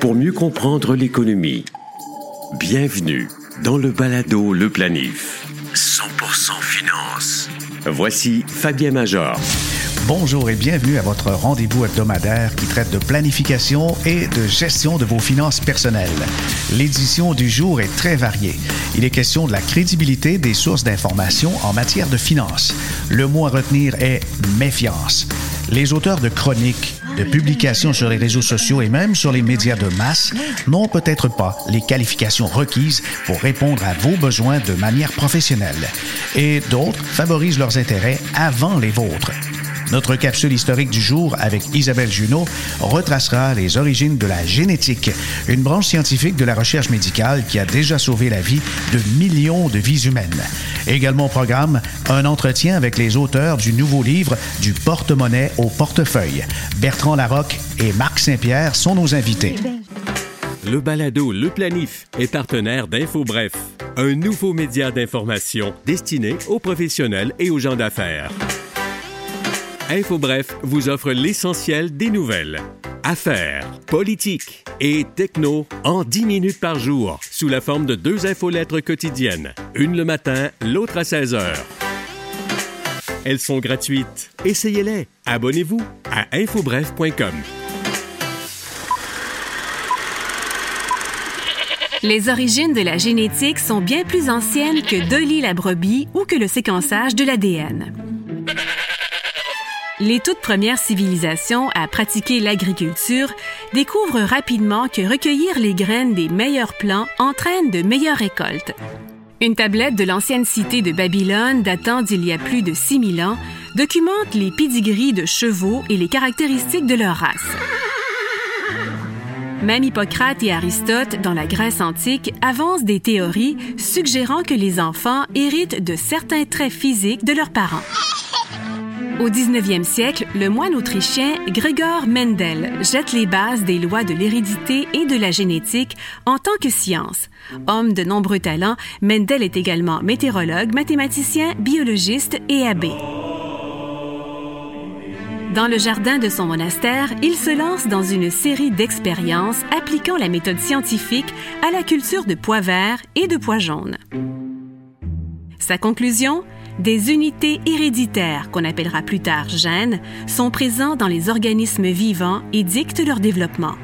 Pour mieux comprendre l'économie, bienvenue dans le balado Le Planif. 100% finance. Voici Fabien Major. Bonjour et bienvenue à votre rendez-vous hebdomadaire qui traite de planification et de gestion de vos finances personnelles. L'édition du jour est très variée. Il est question de la crédibilité des sources d'information en matière de finances. Le mot à retenir est méfiance. Les auteurs de chroniques, de publications sur les réseaux sociaux et même sur les médias de masse n'ont peut-être pas les qualifications requises pour répondre à vos besoins de manière professionnelle. Et d'autres favorisent leurs intérêts avant les vôtres. Notre capsule historique du jour avec Isabelle Junot retracera les origines de la génétique, une branche scientifique de la recherche médicale qui a déjà sauvé la vie de millions de vies humaines. Également au programme, un entretien avec les auteurs du nouveau livre Du porte-monnaie au portefeuille. Bertrand Larocque et Marc Saint-Pierre sont nos invités. Le balado Le Planif est partenaire d'InfoBref, un nouveau média d'information destiné aux professionnels et aux gens d'affaires. InfoBref vous offre l'essentiel des nouvelles. Affaires, politique et techno en 10 minutes par jour sous la forme de deux infolettres quotidiennes, une le matin, l'autre à 16 heures. Elles sont gratuites. Essayez-les. Abonnez-vous à infobref.com. Les origines de la génétique sont bien plus anciennes que Dolly la brebis ou que le séquençage de l'ADN. Les toutes premières civilisations à pratiquer l'agriculture découvrent rapidement que recueillir les graines des meilleurs plants entraîne de meilleures récoltes. Une tablette de l'ancienne cité de Babylone datant d'il y a plus de 6000 ans documente les pédigris de chevaux et les caractéristiques de leur race. Même Hippocrate et Aristote, dans la Grèce antique, avancent des théories suggérant que les enfants héritent de certains traits physiques de leurs parents. Au 19e siècle, le moine autrichien Gregor Mendel jette les bases des lois de l'hérédité et de la génétique en tant que science. Homme de nombreux talents, Mendel est également météorologue, mathématicien, biologiste et abbé. Dans le jardin de son monastère, il se lance dans une série d'expériences appliquant la méthode scientifique à la culture de pois verts et de pois jaunes. Sa conclusion? Des unités héréditaires, qu'on appellera plus tard gènes, sont présents dans les organismes vivants et dictent leur développement.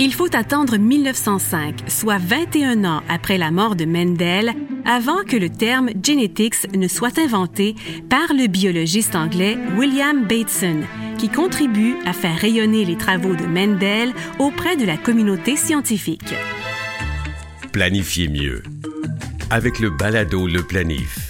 Il faut attendre 1905, soit 21 ans après la mort de Mendel, avant que le terme genetics ne soit inventé par le biologiste anglais William Bateson, qui contribue à faire rayonner les travaux de Mendel auprès de la communauté scientifique. Planifiez mieux avec le balado Le Planif.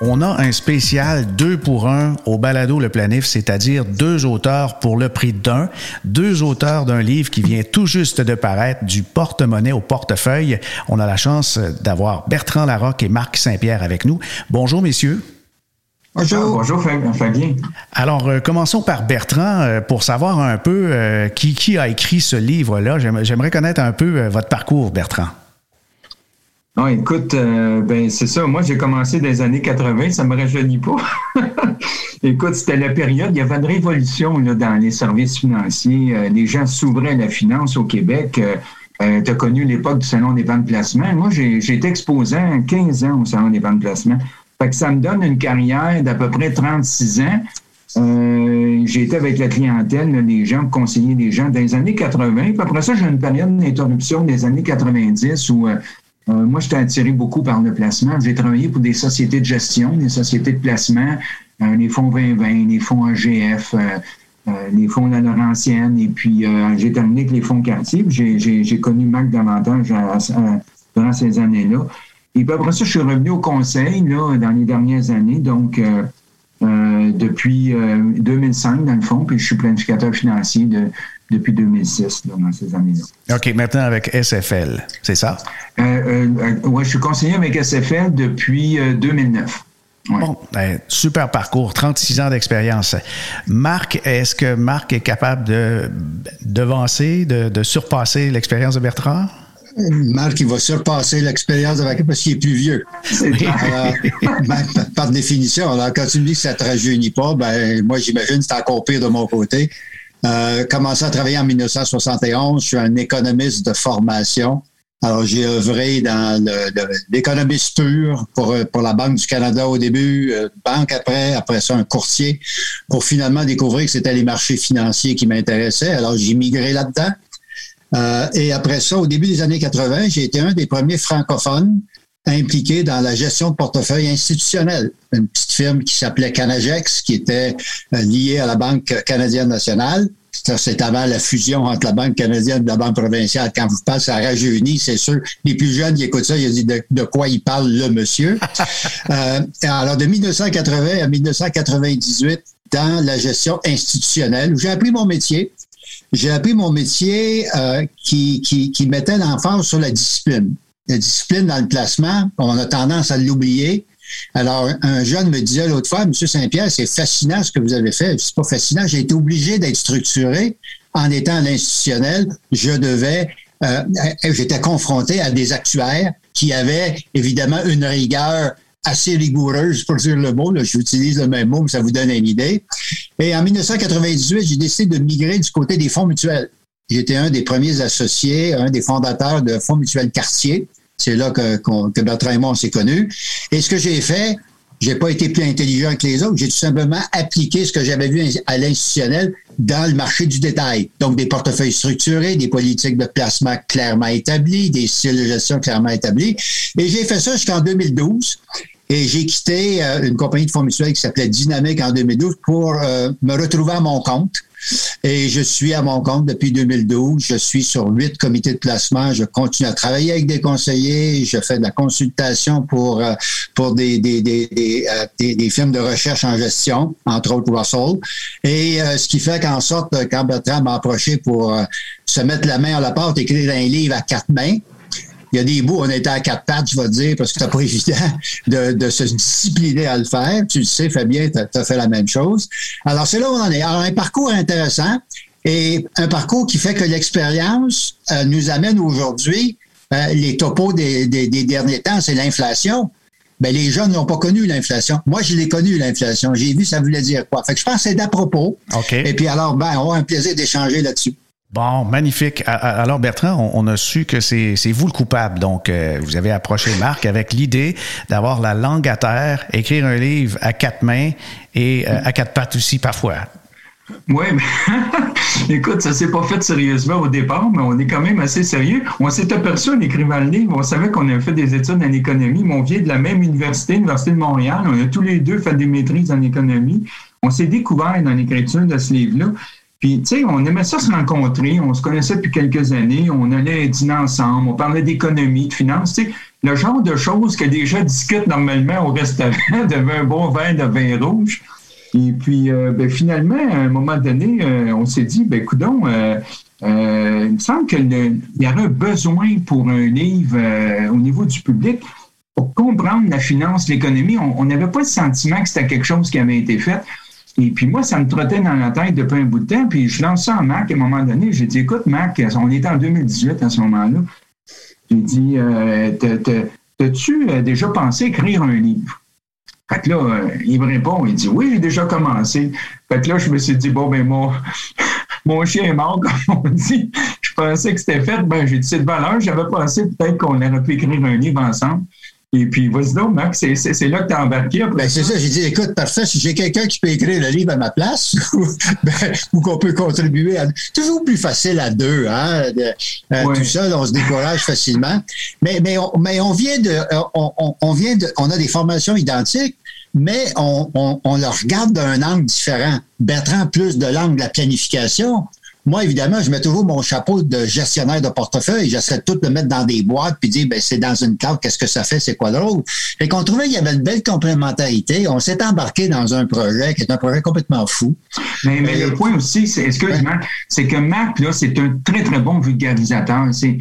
On a un spécial deux pour un au balado Le Planif, c'est-à-dire deux auteurs pour le prix d'un, deux auteurs d'un livre qui vient tout juste de paraître du porte-monnaie au portefeuille. On a la chance d'avoir Bertrand Larocque et Marc Saint-Pierre avec nous. Bonjour, messieurs. Bonjour. Bonjour, Fabien. Alors, euh, commençons par Bertrand euh, pour savoir un peu euh, qui, qui a écrit ce livre-là. J'aimerais connaître un peu votre parcours, Bertrand. Non, écoute, euh, ben c'est ça. Moi, j'ai commencé dans les années 80, ça me rajeunit pas. écoute, c'était la période, il y avait une révolution là, dans les services financiers. Euh, les gens s'ouvraient à la finance au Québec. Euh, tu as connu l'époque du Salon des ventes de placement. Moi, j'ai été exposant 15 ans au Salon des ventes de placement. Fait que ça me donne une carrière d'à peu près 36 ans. j'ai été avec la clientèle, les gens, conseiller des gens dans les années 80. Puis après ça, j'ai une période d'interruption des années 90 où euh, moi, j'étais attiré beaucoup par le placement. J'ai travaillé pour des sociétés de gestion, des sociétés de placement, euh, les fonds 2020, les fonds AGF, euh, les fonds La Laurentienne, et puis j'ai terminé avec les fonds quartier. J'ai connu Mac davantage durant ces années-là. Et puis après ça, je suis revenu au conseil là, dans les dernières années, donc depuis 2005 dans le fond, puis je suis planificateur financier de, depuis 2006, dans ces années-là. OK, maintenant avec SFL, c'est ça? Euh, euh, euh, oui, je suis conseiller avec SFL depuis 2009. Bon, ben, super parcours, 36 ans d'expérience. Marc, est-ce que Marc est capable de devancer, de, de surpasser l'expérience de Bertrand? Marc, il va surpasser l'expérience de vacances parce qu'il est plus vieux. Ben, par définition, alors, quand tu me dis que ça ne te rajeunit pas, ben, moi, j'imagine que c'est encore pire de mon côté. Euh, commencé à travailler en 1971. Je suis un économiste de formation. Alors, j'ai œuvré dans l'économiste pur pour, pour la Banque du Canada au début, euh, banque après, après ça un courtier, pour finalement découvrir que c'était les marchés financiers qui m'intéressaient. Alors, j'ai migré là-dedans. Euh, et après ça, au début des années 80, j'ai été un des premiers francophones impliqués dans la gestion de portefeuille institutionnel. Une petite firme qui s'appelait Canagex, qui était euh, liée à la Banque canadienne nationale. C'est avant la fusion entre la Banque canadienne et la Banque provinciale. Quand vous passez à rajeunir, c'est sûr, les plus jeunes qui écoutent ça, ils disent de, de quoi il parle le monsieur? euh, alors, de 1980 à 1998, dans la gestion institutionnelle, où j'ai appris mon métier, j'ai appris mon métier euh, qui, qui, qui mettait l'emphase sur la discipline. La discipline dans le placement, on a tendance à l'oublier. Alors, un jeune me disait l'autre fois, Monsieur Saint-Pierre, c'est fascinant ce que vous avez fait. C'est pas fascinant. J'ai été obligé d'être structuré en étant l'institutionnel. Je devais, euh, j'étais confronté à des actuaires qui avaient évidemment une rigueur assez rigoureuse, pour dire le mot. J'utilise le même mot, mais ça vous donne une idée. Et en 1998, j'ai décidé de migrer du côté des fonds mutuels. J'étais un des premiers associés, un des fondateurs de Fonds mutuels Quartier. C'est là que, que Bertrand et moi, on s'est connus. Et ce que j'ai fait, j'ai pas été plus intelligent que les autres. J'ai tout simplement appliqué ce que j'avais vu à l'institutionnel dans le marché du détail. Donc, des portefeuilles structurés, des politiques de placement clairement établies, des styles de gestion clairement établis. Et j'ai fait ça jusqu'en 2012. Et j'ai quitté euh, une compagnie de fonds mutuels qui s'appelait Dynamique en 2012 pour euh, me retrouver à mon compte. Et je suis à mon compte depuis 2012. Je suis sur huit comités de placement. Je continue à travailler avec des conseillers. Je fais de la consultation pour euh, pour des des, des, des, des, firmes de recherche en gestion, entre autres Russell. Et ce qui fait qu'en sorte, quand Bertrand m'a approché pour se mettre la main à la porte, écrire un livre à quatre mains, il y a des bouts, on était à quatre pattes, je vais te dire, parce que c'est pas évident de, de, se discipliner à le faire. Tu le sais, Fabien, tu as, fait la même chose. Alors, c'est là où on en est. Alors, un parcours intéressant et un parcours qui fait que l'expérience euh, nous amène aujourd'hui, euh, les topos des, des, des derniers temps, c'est l'inflation. Ben, les jeunes n'ont pas connu l'inflation. Moi, je l'ai connu, l'inflation. J'ai vu ça voulait dire quoi. Fait que je pense que c'est d'à propos. OK. Et puis alors, ben, on a un plaisir d'échanger là-dessus. Bon, magnifique. Alors Bertrand, on, a su que c'est vous le coupable. Donc, euh, vous avez approché Marc avec l'idée d'avoir la langue à terre, écrire un livre à quatre mains et euh, à quatre pattes aussi parfois. Oui, mais écoute, ça s'est pas fait sérieusement au départ, mais on est quand même assez sérieux. On s'est aperçu en écrivant le livre, on savait qu'on avait fait des études en économie, mais on vient de la même université, l'Université de Montréal. On a tous les deux fait des maîtrises en économie. On s'est découvert dans l'écriture de ce livre-là. Puis, tu sais, on aimait ça se rencontrer, on se connaissait depuis quelques années, on allait dîner ensemble, on parlait d'économie, de finance, tu sais, le genre de choses que des gens discutent normalement au restaurant, de un bon verre de vin rouge. Et puis, euh, ben, finalement, à un moment donné, euh, on s'est dit, ben, coudons, euh, euh, il me semble qu'il y aurait un besoin pour un livre au niveau du public pour comprendre la finance, l'économie. On n'avait pas le sentiment que c'était quelque chose qui avait été fait. Et puis moi, ça me trottait dans la tête depuis un bout de temps. Puis je lance ça à Mac à un moment donné. J'ai dit, écoute, Mac, on était en 2018 à ce moment-là. J'ai dit, euh, t'as-tu euh, déjà pensé écrire un livre? Fait que là, euh, il me répond, il dit, oui, j'ai déjà commencé. Fait que là, je me suis dit, bon, ben, mon, mon chien est mort, comme on dit. Je pensais que c'était fait. Ben, j'ai dit, c'est de valeur. J'avais pensé peut-être qu'on aurait pu écrire un livre ensemble. Et puis, vas-y donc, Max, c'est là que tu as embarqué. Ben, c'est ça, j'ai dit, écoute, parfait, si j'ai quelqu'un qui peut écrire le livre à ma place, ben, ou qu'on peut contribuer à. Toujours plus facile à deux, hein? Euh, tout seul, on se décourage facilement. Mais, mais, on, mais on vient de. On, on, vient de. On a des formations identiques, mais on, on, on le regarde d'un angle différent. Bertrand, plus de l'angle de la planification. Moi, évidemment, je mets toujours mon chapeau de gestionnaire de portefeuille. J'essaie de tout le mettre dans des boîtes puis dire, ben, c'est dans une carte, qu'est-ce que ça fait, c'est quoi drôle? Fait qu'on trouvait qu'il y avait une belle complémentarité. On s'est embarqué dans un projet qui est un projet complètement fou. Mais, mais le point aussi, c'est, excuse-moi, c'est que Marc, là, c'est un très, très bon vulgarisateur. C'est,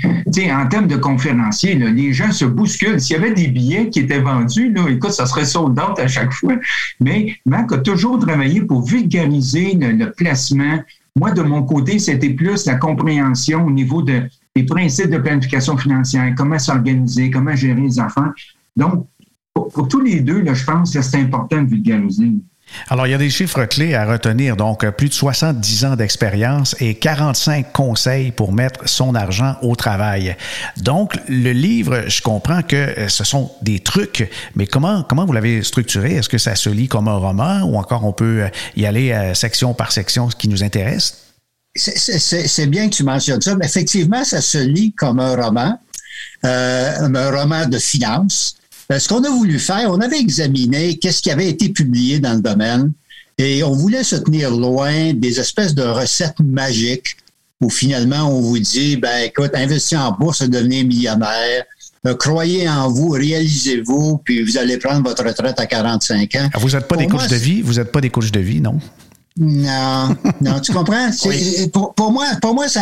en termes de conférencier, là, les gens se bousculent. S'il y avait des billets qui étaient vendus, là, écoute, ça serait sold out à chaque fois. Mais Marc a toujours travaillé pour vulgariser le placement, moi, de mon côté, c'était plus la compréhension au niveau de, les principes de planification financière, comment s'organiser, comment gérer les enfants. Donc, pour, tous les deux, là, je pense que c'est important de vulgariser. Alors, il y a des chiffres clés à retenir. Donc, plus de 70 ans d'expérience et 45 conseils pour mettre son argent au travail. Donc, le livre, je comprends que euh, ce sont des trucs, mais comment, comment vous l'avez structuré? Est-ce que ça se lit comme un roman ou encore on peut euh, y aller euh, section par section, ce qui nous intéresse? C'est bien que tu mentionnes ça. effectivement, ça se lit comme un roman, un roman de finances. Ce qu'on a voulu faire, on avait examiné qu'est-ce qui avait été publié dans le domaine et on voulait se tenir loin des espèces de recettes magiques où finalement on vous dit, ben écoute, investissez en bourse et devenez millionnaire. Euh, croyez en vous, réalisez-vous, puis vous allez prendre votre retraite à 45 ans. Ah, vous n'êtes pas des coachs de vie, vous n'êtes pas des coachs de vie, non? Non, non, tu comprends? Pour, moi, pour moi, ça,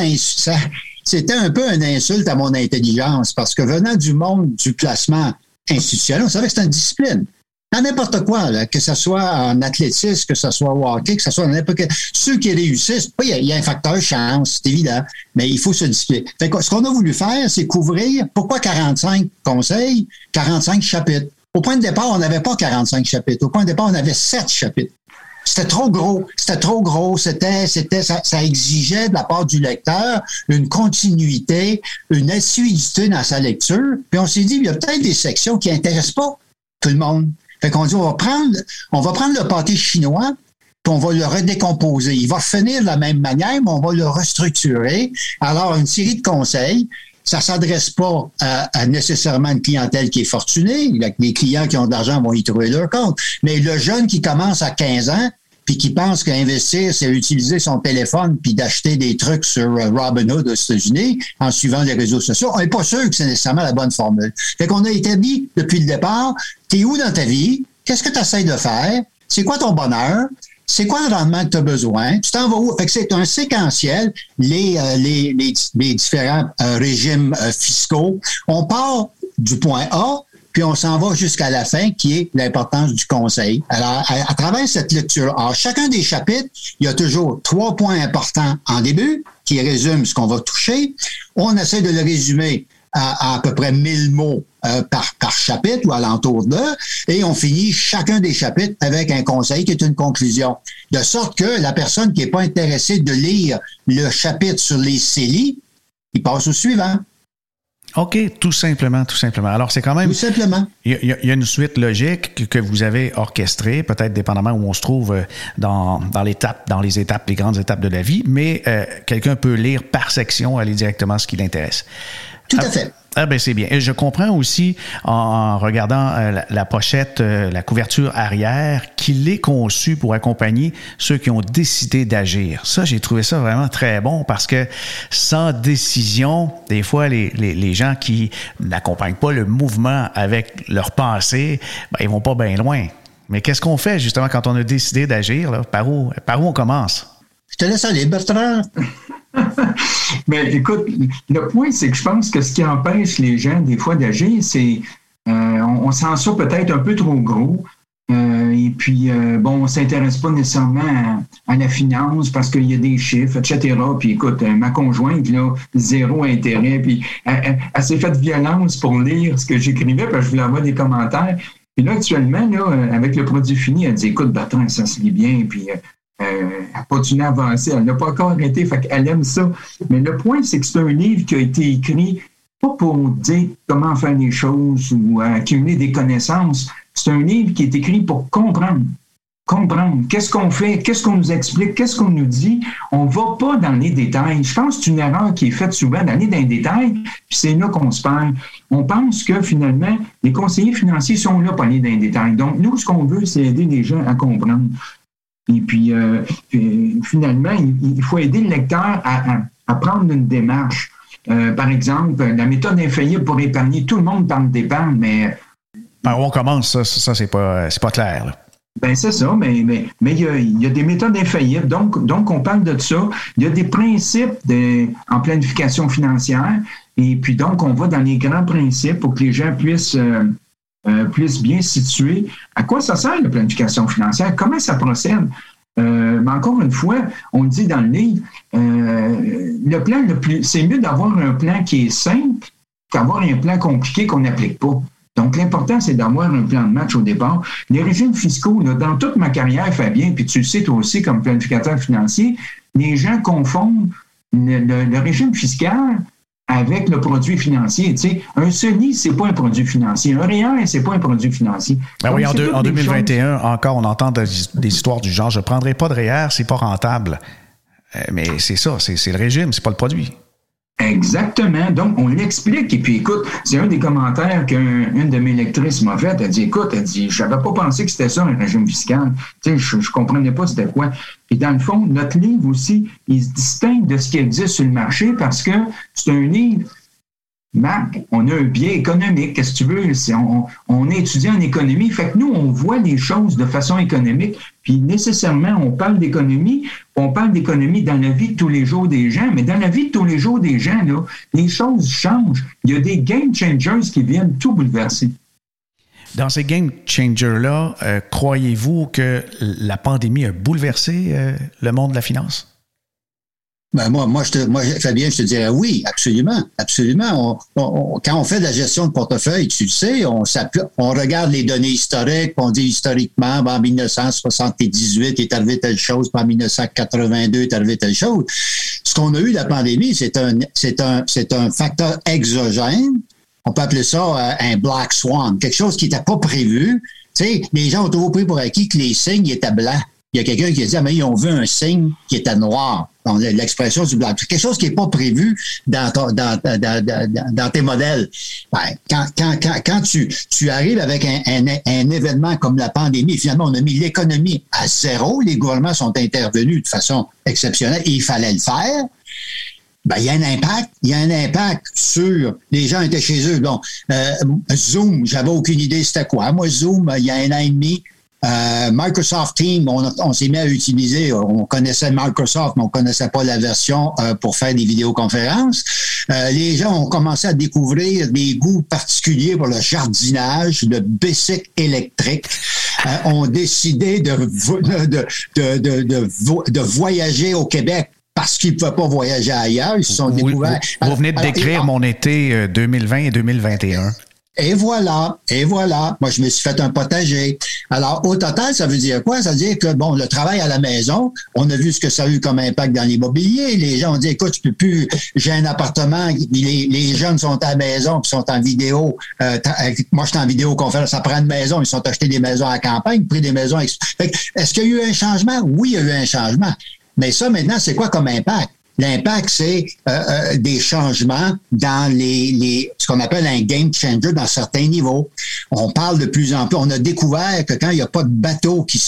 c'était un peu une insulte à mon intelligence parce que venant du monde du placement institutionnel, on savait que c'était une discipline. Dans n'importe quoi, que ce soit en athlétisme, que ce soit au hockey, que ce soit n'importe quel. Ceux qui réussissent, il y, a un facteur chance, c'est évident, mais il faut se discipliner. Fait ce qu'on a voulu faire, c'est couvrir pourquoi 45 conseils, 45 chapitres? Au point de départ, on n'avait pas 45 chapitres. Au point de départ, on avait 7 chapitres. C'était trop gros. C'était trop gros. C'était, c'était, ça, exigeait de la part du lecteur une continuité, une assiduité dans sa lecture. Puis on s'est dit, il y a peut-être des sections qui intéressent pas tout le monde. Fait qu'on dit, on va prendre, on va prendre le pâté chinois, puis on va le redécomposer. Il va finir de la même manière, mais on va le restructurer. Alors, une série de conseils ça s'adresse pas à, nécessairement une clientèle qui est fortunée. Les clients qui ont de l'argent vont y trouver leur compte. Mais le jeune qui commence à 15 ans, puis qui pense qu'investir, c'est utiliser son téléphone puis d'acheter des trucs sur euh, Robinhood aux États-Unis en suivant les réseaux sociaux, on n'est pas sûr que c'est nécessairement la bonne formule. Fait qu'on a établi depuis le départ, t'es où dans ta vie? Qu'est-ce que tu essaies de faire? C'est quoi ton bonheur? C'est quoi le rendement que tu as besoin, tu t'en vas où? Fait que c'est un séquentiel, les, euh, les, les, différents euh, régimes euh, fiscaux. On part du point A, puis on s'en va jusqu'à la fin, qui est l'importance du conseil. Alors, à, travers cette lecture, alors chacun des chapitres, il y a toujours trois points importants en début qui résument ce qu'on va toucher. On essaie de le résumer à, à, peu près 1000 mots euh, par, par chapitre ou alentour de, et on finit chacun des chapitres avec un conseil qui est une conclusion. De sorte que la personne qui n'est pas intéressée de lire le chapitre sur les CELI, il passe au suivant. OK, tout simplement, tout simplement. Alors, c'est quand même. Tout simplement. Il y, a une suite logique que, vous avez orchestrée, peut-être dépendamment où on se trouve euh, dans, dans l'étape, dans les étapes, les grandes étapes de la vie, mais euh, quelqu'un peut lire par section, aller directement ce qui l'intéresse. Tout à ah, fait. Ah ben c'est bien. Et je comprends aussi en, regardant euh, la, pochette, euh, la couverture arrière, qu'il est conçu pour accompagner ceux qui ont décidé d'agir. Ça, j'ai trouvé ça vraiment très bon parce que sans décision, des fois, les, les, les gens qui n'accompagnent pas le mouvement avec leur pensée, ben, ils vont pas bien loin. Mais qu'est-ce qu'on fait justement quand on a décidé d'agir? Par où, par où on commence? Je te laisse aller, Bertrand. Mais écoute, le point, c'est que je pense que ce qui empêche les gens, des fois, d'agir, c'est euh, on, sent ça peut-être un peu trop gros. Euh, et puis, euh, bon, on ne s'intéresse pas nécessairement à, la finance parce qu'il y a des chiffres, etc. Puis, écoute, ma conjointe, là, zéro intérêt. Puis, elle, s'est faite violence pour lire ce que j'écrivais, parce que je voulais avoir des commentaires. Puis là, actuellement, là, avec le produit fini, elle dit Écoute, Bertrand, ça se lit bien, puis elle n'a pas dû avancer, elle n'a pas encore arrêté, fait qu'elle aime ça. Mais le point, c'est que c'est un livre qui a été écrit pas pour dire comment faire les choses ou accumuler des connaissances. C'est un livre qui est écrit pour comprendre. Comprendre. Qu'est-ce qu'on fait? Qu'est-ce qu'on nous explique? Qu'est-ce qu'on nous dit? On ne va pas dans les détails. Je pense que c'est une erreur qui est faite souvent d'aller dans les détails, puis c'est là qu'on se perd. On pense que finalement, les conseillers financiers sont là pour aller dans les détails. Donc, nous, ce qu'on veut, c'est aider les gens à comprendre. Et puis, euh, finalement, il, faut aider le lecteur à, prendre une démarche. Euh, par exemple, la méthode infaillible pour épargner, tout le monde parle d'épargne, mais... Par où on commence, ça, ça c'est pas, pas clair. Ben c'est ça, mais, mais, mais il, y a, des méthodes infaillibles. Donc, donc, on parle de ça. Il y a des principes de, en planification financière. Et puis, donc, on va dans les grands principes pour que les gens puissent euh, euh, plus bien situé. À quoi ça sert la planification financière? Comment ça procède? Euh, mais encore une fois, on le dit dans le livre, euh, le plan le plus, c'est mieux d'avoir un plan qui est simple qu'avoir un plan compliqué qu'on n'applique pas. Donc, l'important, c'est d'avoir un plan de match au départ. Les régimes fiscaux, dans toute ma carrière, Fabien, puis tu le sais toi aussi comme planificateur financier, les gens confondent le, régime fiscal avec le produit financier. Tu sais, un CELI, c'est pas un produit financier. Un REER, c'est pas un produit financier. Ben oui, en, en 2021, encore, on entend des, histoires du genre, je prendrai pas de REER, c'est pas rentable. Euh, mais c'est ça, c'est le régime, c'est pas le produit. Exactement. Donc, on l'explique. Et puis, écoute, c'est un des commentaires qu'une de mes lectrices m'a fait. Elle dit, écoute, elle dit, je n'avais pas pensé que c'était ça, un régime fiscal. Tu sais, je ne comprenais pas c'était quoi. Et dans le fond, notre livre aussi, il se distingue de ce qui existe sur le marché parce que c'est un livre Marc, on a un biais économique, qu'est-ce que tu veux? On, on est étudiant en économie, fait que nous, on voit les choses de façon économique, puis nécessairement, on parle d'économie, on parle d'économie dans la vie de tous les jours des gens, mais dans la vie de tous les jours des gens, les choses changent. Il y a des game changers qui viennent tout bouleverser. Dans ces game changers-là, euh, croyez-vous que la pandémie a bouleversé euh, le monde de la finance? Ben moi, moi, je te, moi, Fabien, je te dirais oui, absolument, absolument. quand on fait de la gestion de portefeuille, tu le sais, on, on regarde les données historiques, on dit historiquement, ben, en 1978, il est arrivé telle chose, puis en 1982, il est arrivé telle chose. Ce qu'on a eu la pandémie, c'est un, c'est un, c'est un facteur exogène. On peut appeler ça euh, un black swan, quelque chose qui n'était pas prévu. Tu sais, les gens ont toujours pris pour acquis que les signes étaient blancs. Il y a quelqu'un qui a dit, ah, mais ils ont vu un signe qui était noir l'expression du blanc. Quelque chose qui n'est pas prévu dans, dans, dans, dans, tes modèles. Quand, quand, quand, quand tu, tu arrives avec un, un, événement comme la pandémie, finalement, on a mis l'économie à zéro, les gouvernements sont intervenus de façon exceptionnelle et il fallait le faire. Ben, il y a un impact, il y a un impact sur les gens étaient chez eux. Bon, euh, Zoom, j'avais aucune idée c'était quoi. Moi, Zoom, il y a un an et demi, euh, Microsoft Teams, on, s'est mis à utiliser, on connaissait Microsoft, mais on connaissait pas la version euh, pour faire des vidéoconférences. Euh, les gens ont commencé à découvrir des goûts particuliers pour le jardinage, le bicycle électrique. ont décidé de, de, de, de, voyager au Québec parce qu'ils ne pouvaient pas voyager ailleurs. Ils se sont découverts. Vous, venez de décrire mon été 2020 et 2021. Et voilà, et voilà. Moi, je me suis fait un potager. Alors, au total, ça veut dire quoi? Ça veut dire que, bon, le travail à la maison, on a vu ce que ça a eu comme impact dans l'immobilier. Les gens ont dit, écoute, tu peux plus, j'ai un appartement, les, jeunes sont à la maison, puis sont en vidéo. Euh, moi, je suis en vidéoconférence, ça prend une maison, ils sont achetés des maisons à campagne, pris des maisons. Est-ce qu'il y a eu un changement? Oui, il y a eu un changement. Mais ça, maintenant, c'est quoi comme impact? L'impact, c'est euh, euh, des changements dans les, les ce qu'on appelle un game changer dans certains niveaux. On parle de plus en plus. On a découvert que quand il n'y a pas de bateau qui,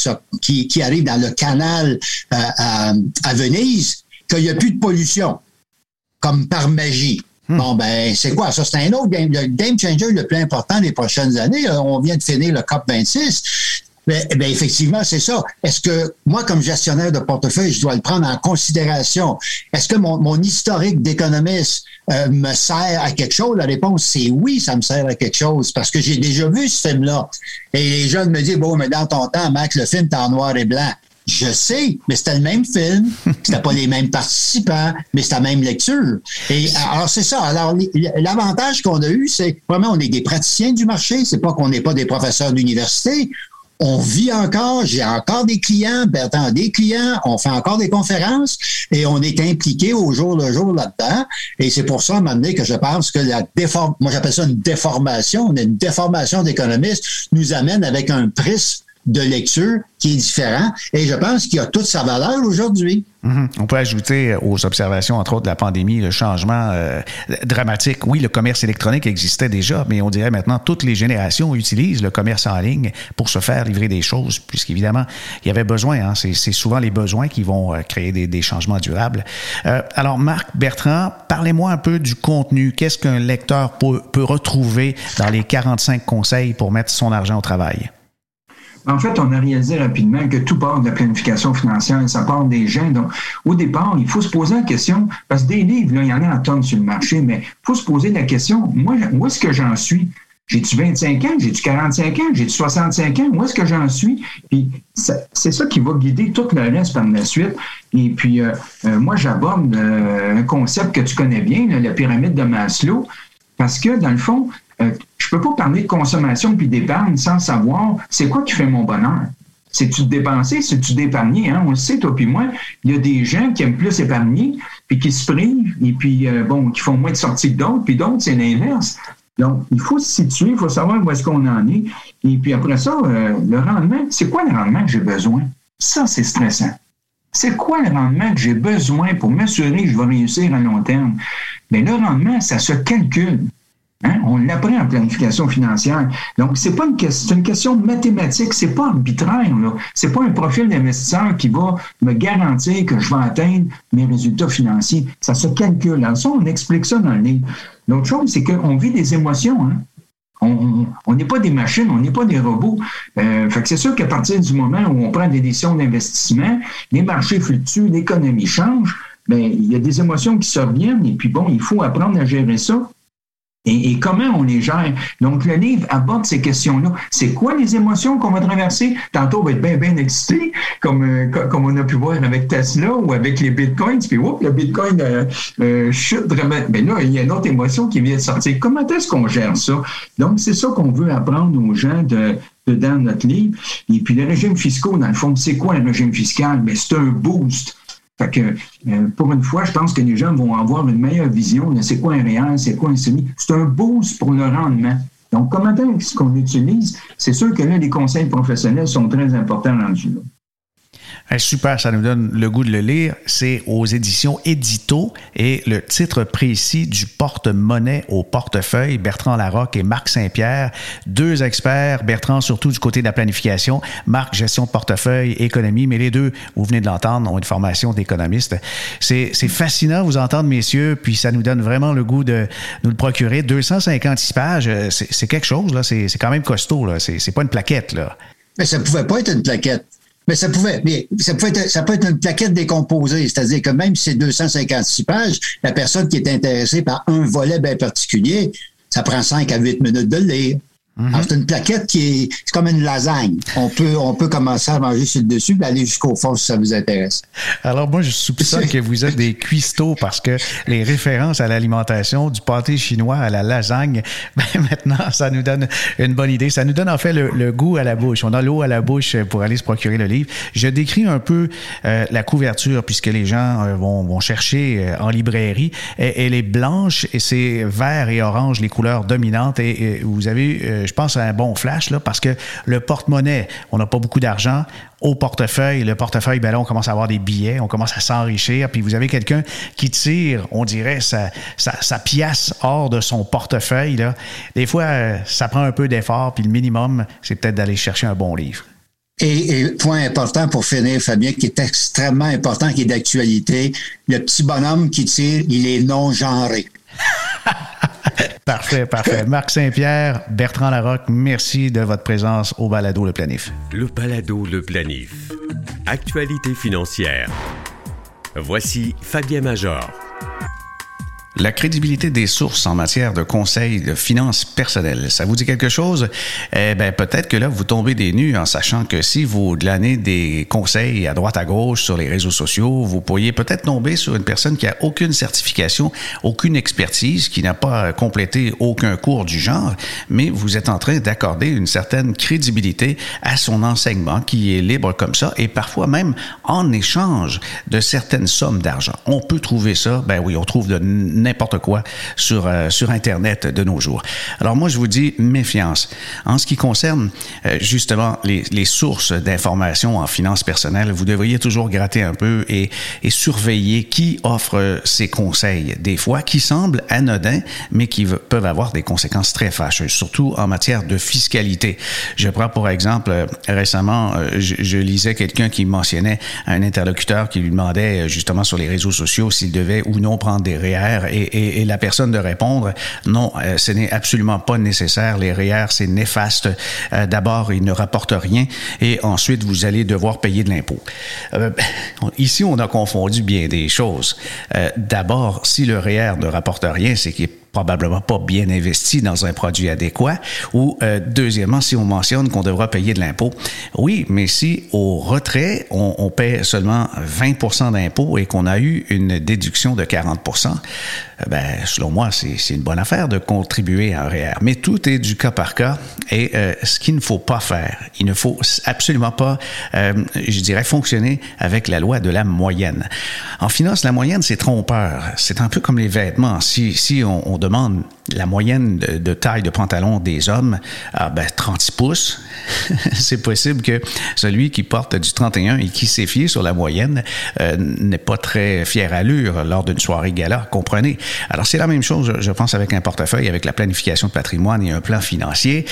qui, qui arrive dans le canal euh, à, Venise, qu'il n'y a plus de pollution, comme par magie. Hmm. Bon, ben, c'est quoi? Ça, c'est un autre game, le game changer le plus important des prochaines années. On vient de finir le COP26. Mais, eh effectivement, c'est ça. Est-ce que moi, comme gestionnaire de portefeuille, je dois le prendre en considération? Est-ce que mon, mon historique d'économiste euh, me sert à quelque chose? La réponse, c'est oui, ça me sert à quelque chose parce que j'ai déjà vu ce film-là. Et les jeunes me disent, bon, mais dans ton temps, Mac, le film, t'es en noir et blanc. Je sais, mais c'était le même film, c'était pas les mêmes participants, mais c'était la même lecture. Et alors c'est ça. Alors l'avantage qu'on a eu, c'est vraiment on est des praticiens du marché, c'est pas qu'on n'est pas des professeurs d'université, on vit encore, j'ai encore des clients, Bertrand des clients, on fait encore des conférences et on est impliqué au jour le jour là-dedans. Et c'est pour ça, à que je pense que la déform moi j'appelle ça une déformation, une déformation d'économiste nous amène avec un prisme de lecture qui est différent. Et je pense qu'il a toute sa valeur aujourd'hui. Mhm. On peut ajouter aux observations, entre autres, de la pandémie, le changement euh, dramatique. Oui, le commerce électronique existait déjà, mais on dirait maintenant toutes les générations utilisent le commerce en ligne pour se faire livrer des choses, puisqu'évidemment, il y avait besoin. Hein, c'est souvent les besoins qui vont euh, créer des, changements durables. Euh, alors, Marc Bertrand, parlez-moi un peu du contenu. Qu'est-ce qu'un lecteur peut, peut retrouver dans les 45 conseils pour mettre son argent au travail? En fait, on a réalisé rapidement que tout part de la planification financière, ça part des gens. Donc, au départ, il faut se poser la question, parce que des livres, il y en a en tonnes sur le marché, mais il faut se poser la question, moi, où est-ce que j'en suis? J'ai-tu 25 ans? J'ai-tu 45 ans? J'ai-tu 65 ans? Où est-ce que j'en suis? Puis c'est ça qui va guider tout le reste par la suite. Et puis, euh, euh, moi, j'aborde euh, un concept que tu connais bien, la pyramide de Maslow, parce que, dans le fond, je peux pas parler de consommation puis d'épargne sans savoir c'est quoi qui fait mon bonheur. C'est-tu dépenser, c'est-tu d'épargner? Hein? On le sait, toi puis moi, il y a des gens qui aiment plus épargner, puis qui se privent, et puis, bon, qui font moins de sorties que d'autres, puis d'autres, c'est l'inverse. Donc, il faut se situer, il faut savoir où est-ce qu'on en est. Et puis après ça, euh, le rendement, c'est quoi le rendement que j'ai besoin? Ça, c'est stressant. C'est quoi le rendement que j'ai besoin pour m'assurer que je vais réussir à long terme? Mais le rendement, ça se calcule. Hein? On l'apprend en planification financière. Donc, c'est pas une question, une question mathématique, c'est pas arbitraire. Là. C'est pas un profil d'investisseur qui va me garantir que je vais atteindre mes résultats financiers. Ça se calcule. En ça, on explique ça dans le livre. L'autre chose, c'est qu'on vit des émotions. Hein. On n'est pas des machines, on n'est pas des robots. Euh, fait que c'est sûr qu'à partir du moment où on prend des décisions d'investissement, les marchés fluctuent, l'économie change, bien, il y a des émotions qui se reviennent et puis bon, il faut apprendre à gérer ça. Et, comment on les gère? Donc, le livre aborde ces questions-là. C'est quoi les émotions qu'on va traverser? Tantôt, on va être bien, bien excité, comme, euh, comme on a pu voir avec Tesla ou avec les bitcoins. Puis, oups, le bitcoin euh, euh, chute vraiment. Mais là, il y a une autre émotion qui vient de sortir. Comment est-ce qu'on gère ça? Donc, c'est ça qu'on veut apprendre aux gens de, dans notre livre. Et puis, les régimes fiscaux, dans le fond, c'est quoi un régime fiscal? Mais c'est un boost fait que, euh, pour une fois, je pense que les gens vont avoir une meilleure vision de c'est quoi un réel, c'est quoi un semi. C'est un boost pour le rendement. Donc, comment est-ce qu'on l'utilise? C'est sûr que là, les conseils professionnels sont très importants là-dessus. Là super, ça nous donne le goût de le lire. C'est aux éditions Édito et le titre précis du porte-monnaie au portefeuille, Bertrand Larocque et Marc Saint-Pierre, deux experts, Bertrand surtout du côté de la planification, Marc gestion de portefeuille, économie, mais les deux, vous venez de l'entendre, ont une formation d'économiste. C'est fascinant vous entendre, messieurs, puis ça nous donne vraiment le goût de nous le procurer. 256 pages, euh, c'est quelque chose, là, c'est quand même costaud, là, c'est pas une plaquette, là. Mais ça pouvait pas être une plaquette. Mais ça pouvait, être, ça peut être une plaquette décomposée, c'est-à-dire que même si c'est 256 pages, la personne qui est intéressée par un volet bien particulier, ça prend 5 à 8 minutes de le lire. Mhm. C'est une plaquette qui est, comme une lasagne. On peut, on peut commencer à manger sur le dessus et aller jusqu'au fond si ça vous intéresse. Alors moi, je soupçonne que vous êtes des cuistots parce que les références à l'alimentation, du pâté chinois à la lasagne, ben maintenant, ça nous donne une bonne idée. Ça nous donne en fait le, goût à la bouche. On a l'eau à la bouche pour aller se procurer le livre. Je décris un peu euh, la couverture puisque les gens euh, vont, vont, chercher euh, en librairie. Elle, est blanche et c'est vert et orange les couleurs dominantes. Et, et vous avez je pense, à un bon flash, là, parce que le porte-monnaie, on n'a pas beaucoup d'argent. Au portefeuille, le portefeuille, ben là, on commence à avoir des billets, on commence à s'enrichir, puis vous avez quelqu'un qui tire, on dirait, sa, sa, pièce hors de son portefeuille. Là. Des fois, euh, ça prend un peu d'effort, puis le minimum, c'est peut-être d'aller chercher un bon livre. Et, et, point important pour finir, Fabien, qui est extrêmement important, qui est d'actualité, le petit bonhomme qui tire, il est non genré. parfait, parfait. Marc Saint-Pierre, Bertrand Larocque, merci de votre présence au Balado Le Planif. Le Balado Le Planif. Actualité financière. Voici Fabien Major. La crédibilité des sources en matière de conseils de finances personnelles, ça vous dit quelque chose? Eh bien, peut-être que là, vous tombez des nues en sachant que si vous glanez des conseils à droite à gauche sur les réseaux sociaux, vous pourriez peut-être tomber sur une personne qui a aucune certification, aucune expertise, qui n'a pas complété aucun cours du genre, mais vous êtes en train d'accorder une certaine crédibilité à son enseignement qui est libre comme ça et parfois même en échange de certaines sommes d'argent. On peut trouver ça, ben oui, on trouve de n'importe quoi sur, euh, sur Internet de nos jours. Alors moi, je vous dis méfiance. En ce qui concerne euh, justement les, les sources d'informations en finances personnelles, vous devriez toujours gratter un peu et, et surveiller qui offre ces conseils, des fois qui semblent anodins, mais qui peuvent avoir des conséquences très fâcheuses, surtout en matière de fiscalité. Je prends pour exemple, euh, récemment, je, lisais quelqu'un qui mentionnait un interlocuteur qui lui demandait justement sur les réseaux sociaux s'il devait ou non prendre des REER et, la personne de répondre non, euh, ce n'est absolument pas nécessaire. Les REER, c'est néfaste. Euh, d'abord, ils ne rapportent rien et ensuite, vous allez devoir payer de l'impôt. Euh, ici, on a confondu bien des choses. D'abord, si le REER ne rapporte rien, c'est qu'il probablement pas bien investi dans un produit adéquat. Ou euh, deuxièmement, si on mentionne qu'on devra payer de l'impôt, oui, mais si au retrait, on, on paie seulement 20% d'impôt et qu'on a eu une déduction de 40 euh, ben, selon moi, c'est une bonne affaire de contribuer à un REER. Mais tout est du cas par cas et euh, ce qu'il ne faut pas faire, il ne faut absolument pas, euh, je dirais, fonctionner avec la loi de la moyenne. En finance, la moyenne, c'est trompeur. C'est un peu comme les vêtements. Si, si on, on demande la moyenne de, taille de pantalon des hommes, ah ben, 30 pouces, c'est possible que celui qui porte du 31 et qui s'est fié sur la moyenne euh, n'est pas très fier à l'ure lors d'une soirée gala, comprenez? Alors c'est la même chose, je pense, avec un portefeuille, avec la planification de patrimoine et un plan financier.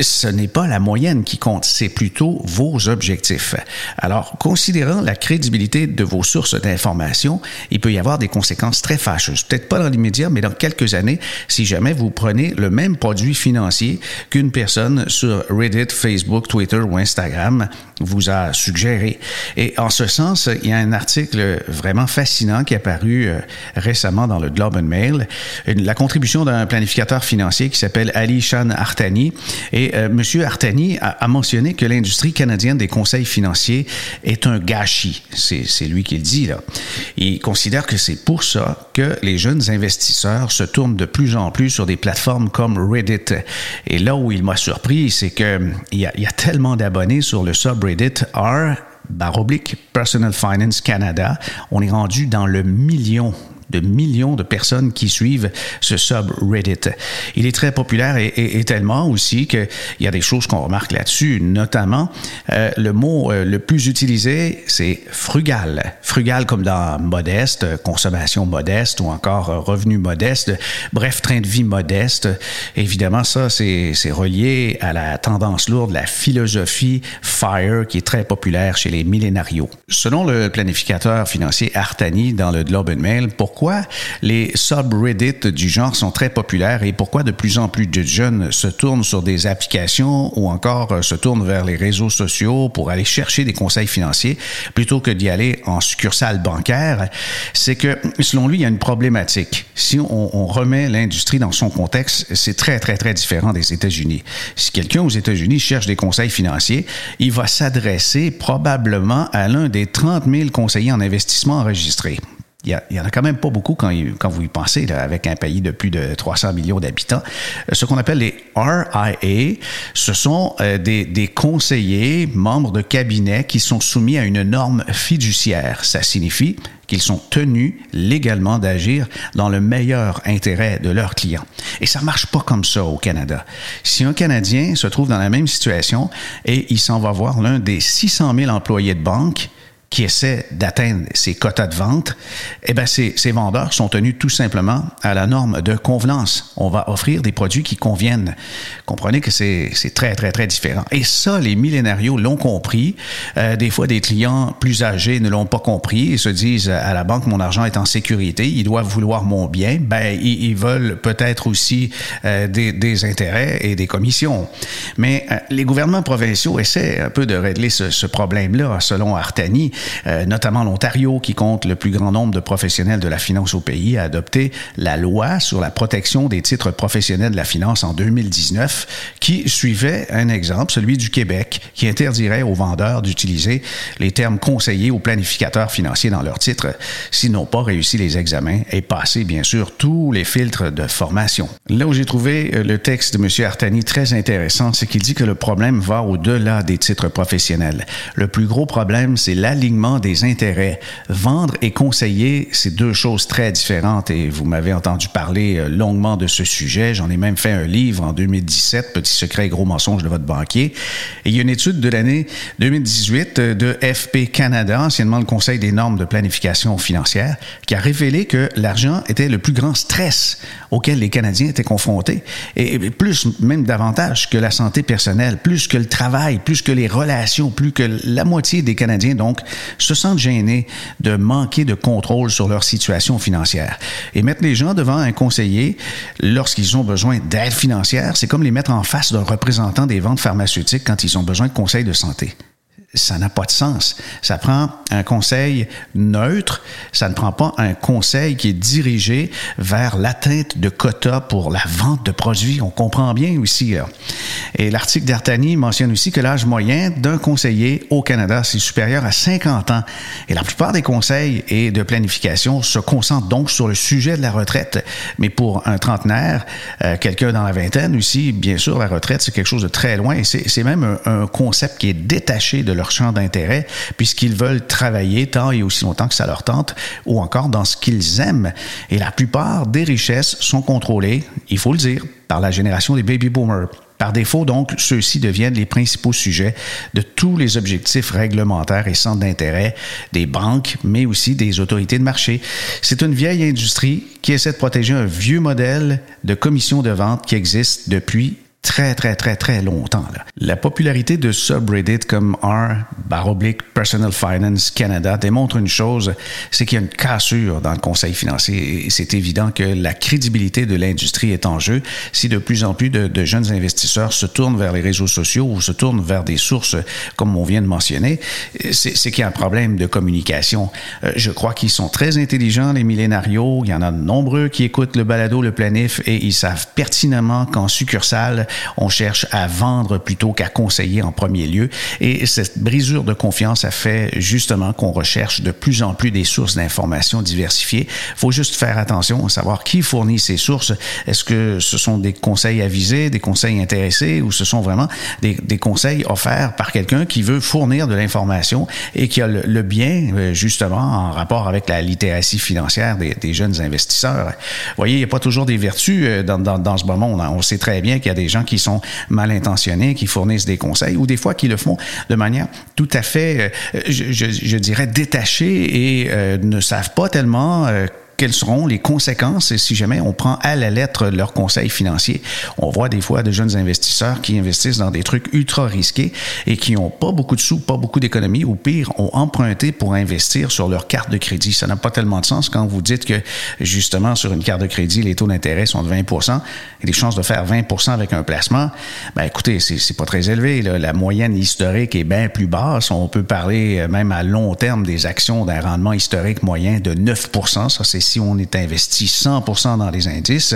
Ce n'est pas la moyenne qui compte, c'est plutôt vos objectifs. Alors, considérant la crédibilité de vos sources d'information, il peut y avoir des conséquences très fâcheuses. Peut-être pas dans l'immédiat, mais dans quelques années, si jamais vous prenez le même produit financier qu'une personne sur Reddit, Facebook, Twitter ou Instagram vous a suggéré. Et en ce sens, il y a un article vraiment fascinant qui est apparu euh, récemment dans le Globe Mail, la contribution d'un planificateur financier qui s'appelle Ali Shan Artani. Et euh, M. Artani a, mentionné que l'industrie canadienne des conseils financiers est un gâchis. C'est lui qui le dit. Il considère que c'est pour ça que les jeunes investisseurs se tournent de plus en plus sur des plateformes comme Reddit. Et là où il m'a surpris, c'est qu'il y, a, y a tellement d'abonnés sur le subreddit R baroblique Personal Finance Canada. On est rendu dans le million de millions de personnes qui suivent ce subreddit. Il est très populaire et, tellement aussi qu'il y a des choses qu'on remarque là-dessus, notamment euh, le mot euh, le plus utilisé, c'est frugal. Frugal comme dans modeste, consommation modeste ou encore euh, revenu modeste, bref, train de vie modeste. Évidemment, ça, c'est relié à la tendance lourde, la philosophie FIRE qui est très populaire chez les millénarios. Selon le planificateur financier Artani dans le Globe and Mail, pourquoi pourquoi les subreddits du genre sont très populaires et pourquoi de plus en plus de jeunes se tournent sur des applications ou encore euh, se tournent vers les réseaux sociaux pour aller chercher des conseils financiers plutôt que d'y aller en succursale bancaire, c'est que selon lui, il y a une problématique. Si on, on remet l'industrie dans son contexte, c'est très, très, très différent des États-Unis. Si quelqu'un aux États-Unis cherche des conseils financiers, il va s'adresser probablement à l'un des 30 000 conseillers en investissement enregistrés il y, en a quand même pas beaucoup quand, quand vous y pensez, là, avec un pays de plus de 300 millions d'habitants. Euh, ce qu'on appelle les RIA, ce sont euh, des, des, conseillers, membres de cabinet qui sont soumis à une norme fiduciaire. Ça signifie qu'ils sont tenus légalement d'agir dans le meilleur intérêt de leurs clients. Et ça marche pas comme ça au Canada. Si un Canadien se trouve dans la même situation et il s'en va voir l'un des 600 000 employés de banque, qui essaient d'atteindre ces quotas de vente, eh bien, ces, ces, vendeurs sont tenus tout simplement à la norme de convenance. On va offrir des produits qui conviennent. Comprenez que c'est très, très, très différent. Et ça, les millénarios l'ont compris. Euh, des fois, des clients plus âgés ne l'ont pas compris et se disent à la banque, mon argent est en sécurité, ils doivent vouloir mon bien. Ben, ils, ils veulent peut-être aussi euh, des, des, intérêts et des commissions. Mais euh, les gouvernements provinciaux essaient un peu de régler ce, ce problème-là, selon Artani. Euh, notamment l'Ontario, qui compte le plus grand nombre de professionnels de la finance au pays, a adopté la loi sur la protection des titres professionnels de la finance en 2019, qui suivait un exemple, celui du Québec, qui interdirait aux vendeurs d'utiliser les termes conseillers aux planificateurs financiers dans leurs titres s'ils n'ont pas réussi les examens et passé, bien sûr, tous les filtres de formation. Là où j'ai trouvé euh, le texte de M. Artani très intéressant, c'est qu'il dit que le problème va au-delà des titres professionnels. Le plus gros problème, c'est des intérêts. Vendre et conseiller, c'est deux choses très différentes et vous m'avez entendu parler euh, longuement de ce sujet. J'en ai même fait un livre en 2017, Petit secret et gros mensonge de votre banquier. Et il y a une étude de l'année 2018 euh, de FP Canada, anciennement le Conseil des normes de planification financière, qui a révélé que l'argent était le plus grand stress auquel les Canadiens étaient confrontés. Et plus, même davantage que la santé personnelle, plus que le travail, plus que les relations, plus que la moitié des Canadiens, donc, se sentent gênés de manquer de contrôle sur leur situation financière. Et mettre les gens devant un conseiller lorsqu'ils ont besoin d'aide financière, c'est comme les mettre en face d'un représentant des ventes pharmaceutiques quand ils ont besoin de conseils de santé ça n'a pas de sens. Ça prend un conseil neutre, ça ne prend pas un conseil qui est dirigé vers l'atteinte de quotas pour la vente de produits. On comprend bien aussi. Et l'article d'Artani mentionne aussi que l'âge moyen d'un conseiller au Canada, c'est supérieur à 50 ans. Et la plupart des conseils et de planification se concentrent donc sur le sujet de la retraite. Mais pour un trentenaire, euh, quelqu'un dans la vingtaine aussi, bien sûr, la retraite, c'est quelque chose de très loin. C'est même un, un concept qui est détaché de leur champ d'intérêt, puisqu'ils veulent travailler tant et aussi longtemps que ça leur tente, ou encore dans ce qu'ils aiment. Et la plupart des richesses sont contrôlées, il faut le dire, par la génération des baby boomers. Par défaut, donc, ceux-ci deviennent les principaux sujets de tous les objectifs réglementaires et centres d'intérêt des banques, mais aussi des autorités de marché. C'est une vieille industrie qui essaie de protéger un vieux modèle de commission de vente qui existe depuis très, très, très, très longtemps. La popularité de subreddits comme r baroblique Personal Finance Canada démontre une chose, c'est qu'il y a une cassure dans le conseil financier et c'est évident que la crédibilité de l'industrie est en jeu si de plus en plus de, de, jeunes investisseurs se tournent vers les réseaux sociaux ou se tournent vers des sources comme on vient de mentionner, c'est qu'il y a un problème de communication. Euh, je crois qu'ils sont très intelligents, les millénarios. Il y en a de nombreux qui écoutent le balado, le planif et ils savent pertinemment qu'en succursale, on cherche à vendre plutôt qu'à conseiller en premier lieu. Et cette brisure de confiance a fait justement qu'on recherche de plus en plus des sources d'informations diversifiées. Il faut juste faire attention à savoir qui fournit ces sources. Est-ce que ce sont des conseils avisés, des conseils intéressés ou ce sont vraiment des, conseils offerts par quelqu'un qui veut fournir de l'information et qui a le, bien euh, justement en rapport avec la littératie financière des, jeunes investisseurs? Vous voyez, il n'y a pas toujours des vertus euh, dans, ce bon monde. On sait très bien qu'il y a des gens qui sont mal intentionnés, qui fournissent des conseils, ou des fois qui le font de manière tout à fait, euh, je, dirais, détachée et euh, ne savent pas tellement euh, quelles seront les conséquences si jamais on prend à la lettre leurs conseils financiers. On voit des fois de jeunes investisseurs qui investissent dans des trucs ultra risqués et qui n'ont pas beaucoup de sous, pas beaucoup d'économies, ou pire, ont emprunté pour investir sur leur carte de crédit. Ça n'a pas tellement de sens quand vous dites que justement sur une carte de crédit, les taux d'intérêt sont de 20 et les chances de faire 20 avec un placement, ben écoutez, c'est pas très élevé. La moyenne historique est bien plus basse. On peut parler euh, même à long terme des actions d'un rendement historique moyen de 9 Ça, c'est si on est investi 100% dans les indices.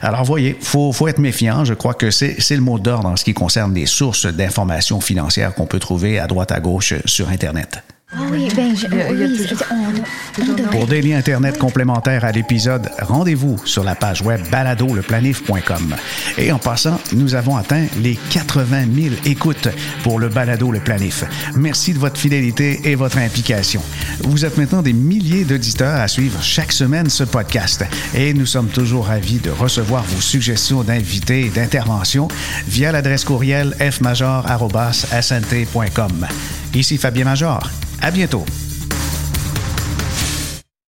Alors, voyez, faut, faut être méfiant. Je crois que c'est le mot d'ordre en ce qui concerne les sources d'informations financières qu'on peut trouver à droite à gauche sur Internet. Ah oui, ben, je, oui, on, Pour des liens Internet complémentaires à l'épisode, rendez-vous sur la page web baladoleplanif.com. Et en passant, nous avons atteint les 80 000 écoutes pour le balado Le Planif. Merci de votre fidélité et votre implication. Vous êtes maintenant des milliers d'auditeurs à suivre chaque semaine ce podcast. Et nous sommes toujours ravis de recevoir vos suggestions d'invités et d'interventions via l'adresse courriel fmajor.snt.com. Ici Fabien Major. À bientôt.